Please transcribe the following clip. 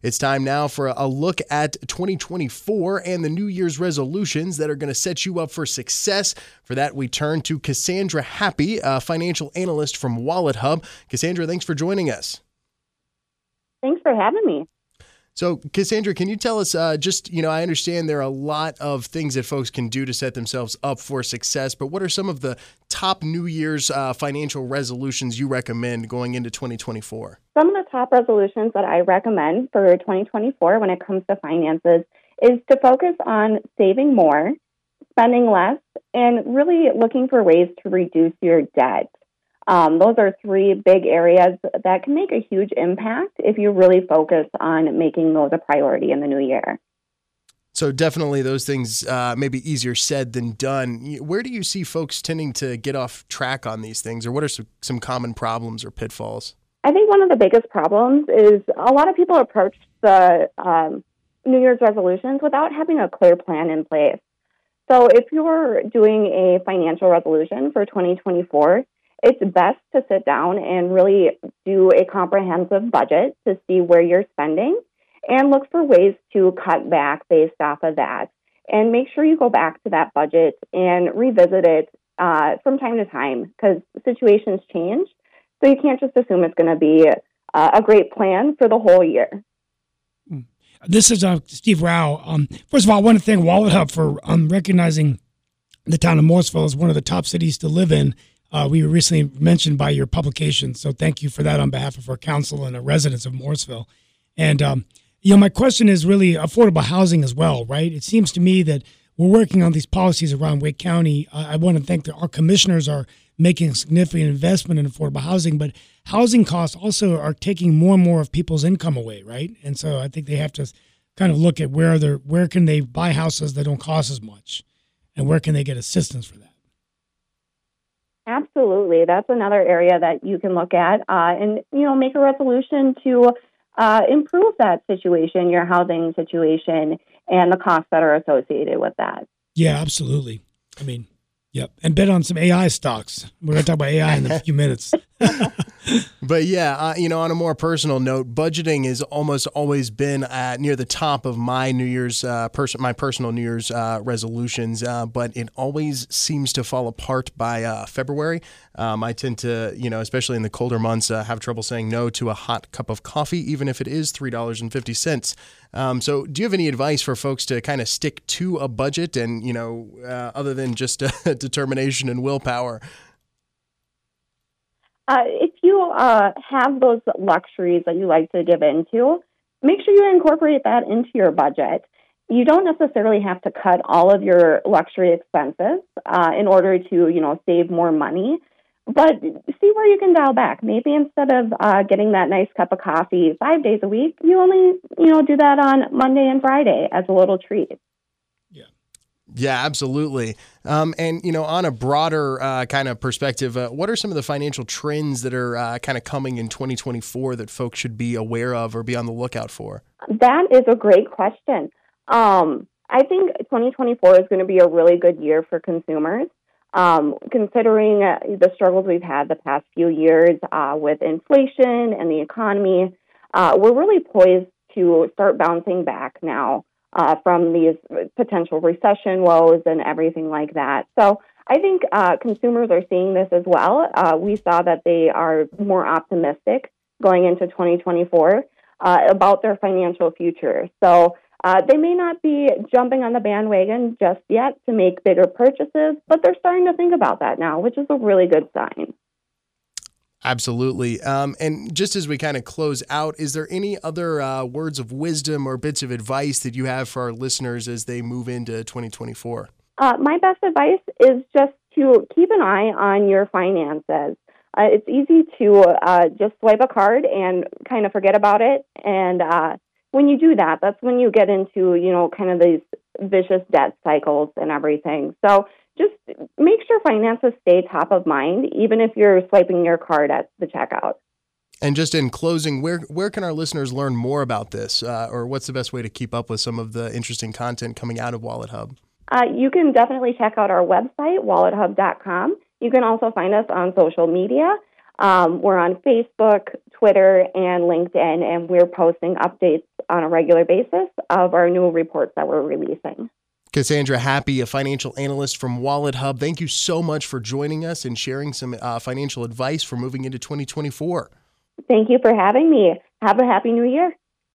It's time now for a look at 2024 and the New Year's resolutions that are going to set you up for success. For that, we turn to Cassandra Happe, a financial analyst from Wallet Hub. Cassandra, thanks for joining us. Thanks for having me. So, Cassandra, can you tell us uh, just, you know, I understand there are a lot of things that folks can do to set themselves up for success, but what are some of the top New Year's uh, financial resolutions you recommend going into 2024? Some of the top resolutions that I recommend for 2024 when it comes to finances is to focus on saving more, spending less, and really looking for ways to reduce your debt. Um, those are three big areas that can make a huge impact if you really focus on making those a priority in the new year. So definitely those things uh, may be easier said than done. Where do you see folks tending to get off track on these things, or what are some, some common problems or pitfalls? I think one of the biggest problems is a lot of people approach the um, New Year's resolutions without having a clear plan in place. So if you're doing a financial resolution for 2024, it's best to sit down and really do a comprehensive budget to see where you're spending and look for ways to cut back based off of that. And make sure you go back to that budget and revisit it uh, from time to time because situations change. So you can't just assume it's going to be uh, a great plan for the whole year. Hmm. This is uh, Steve Rao. Um, first of all, I want to thank Wallet Hub for um, recognizing the town of Morrisville as one of the top cities to live in uh, we were recently mentioned by your publication. So thank you for that on behalf of our council and the residents of Morrisville. And, um, you know, my question is really affordable housing as well, right? It seems to me that we're working on these policies around Wake County. Uh, I want to thank that our commissioners are making a significant investment in affordable housing, but housing costs also are taking more and more of people's income away, right? And so I think they have to kind of look at where they're where can they buy houses that don't cost as much, and where can they get assistance for that. Absolutely. That's another area that you can look at uh, and, you know, make a resolution to uh, improve that situation, your housing situation, and the costs that are associated with that. Yeah, absolutely. I mean, yep. And bet on some AI stocks. We're going to talk about AI in a few minutes. but yeah, uh, you know, on a more personal note, budgeting has almost always been at near the top of my New Year's uh, person, my personal New Year's uh, resolutions. Uh, but it always seems to fall apart by uh, February. Um, I tend to, you know, especially in the colder months, uh, have trouble saying no to a hot cup of coffee, even if it is three dollars and fifty cents. Um, so, do you have any advice for folks to kind of stick to a budget and, you know, other than just determination and willpower? Uh, if you uh, have those luxuries that you like to give into, make sure you incorporate that into your budget. You don't necessarily have to cut all of your luxury expenses uh, in order to, you know, save more money. But see where you can dial back. Maybe instead of uh, getting that nice cup of coffee five days a week, you only, you know, do that on Monday and Friday as a little treat. Yeah, absolutely. Um, and you know, on a broader uh, kind of perspective, uh, what are some of the financial trends that are uh, kind of coming in 2024 that folks should be aware of or be on the lookout for? That is a great question. Um, I think 2024 is going to be a really good year for consumers. Um, considering uh, the struggles we've had the past few years uh, with inflation and the economy, uh, we're really poised to start bouncing back now uh, from these potential recession woes and everything like that. So I think uh, consumers are seeing this as well. Uh, we saw that they are more optimistic going into 2024 uh, about their financial future. So uh, they may not be jumping on the bandwagon just yet to make bigger purchases, but they're starting to think about that now, which is a really good sign. Absolutely. Um, and just as we kind of close out, is there any other uh, words of wisdom or bits of advice that you have for our listeners as they move into 2024? Uh, my best advice is just to keep an eye on your finances. Uh, it's easy to uh, just swipe a card and kind of forget about it. And uh, when you do that, that's when you get into, you know, kind of these vicious debt cycles and everything. So sure finances stay top of mind, even if you're swiping your card at the checkout. And just in closing, where where can our listeners learn more about this, uh, or what's the best way to keep up with some of the interesting content coming out of Wallet Hub? Uh, you can definitely check out our website, wallethub.com. You can also find us on social media. Um, we're on Facebook, Twitter, and LinkedIn, and we're posting updates on a regular basis of our new reports that we're releasing. Cassandra Happe, a financial analyst from Wallet Hub, thank you so much for joining us and sharing some uh, financial advice for moving into 2024. Thank you for having me. Have a happy new year.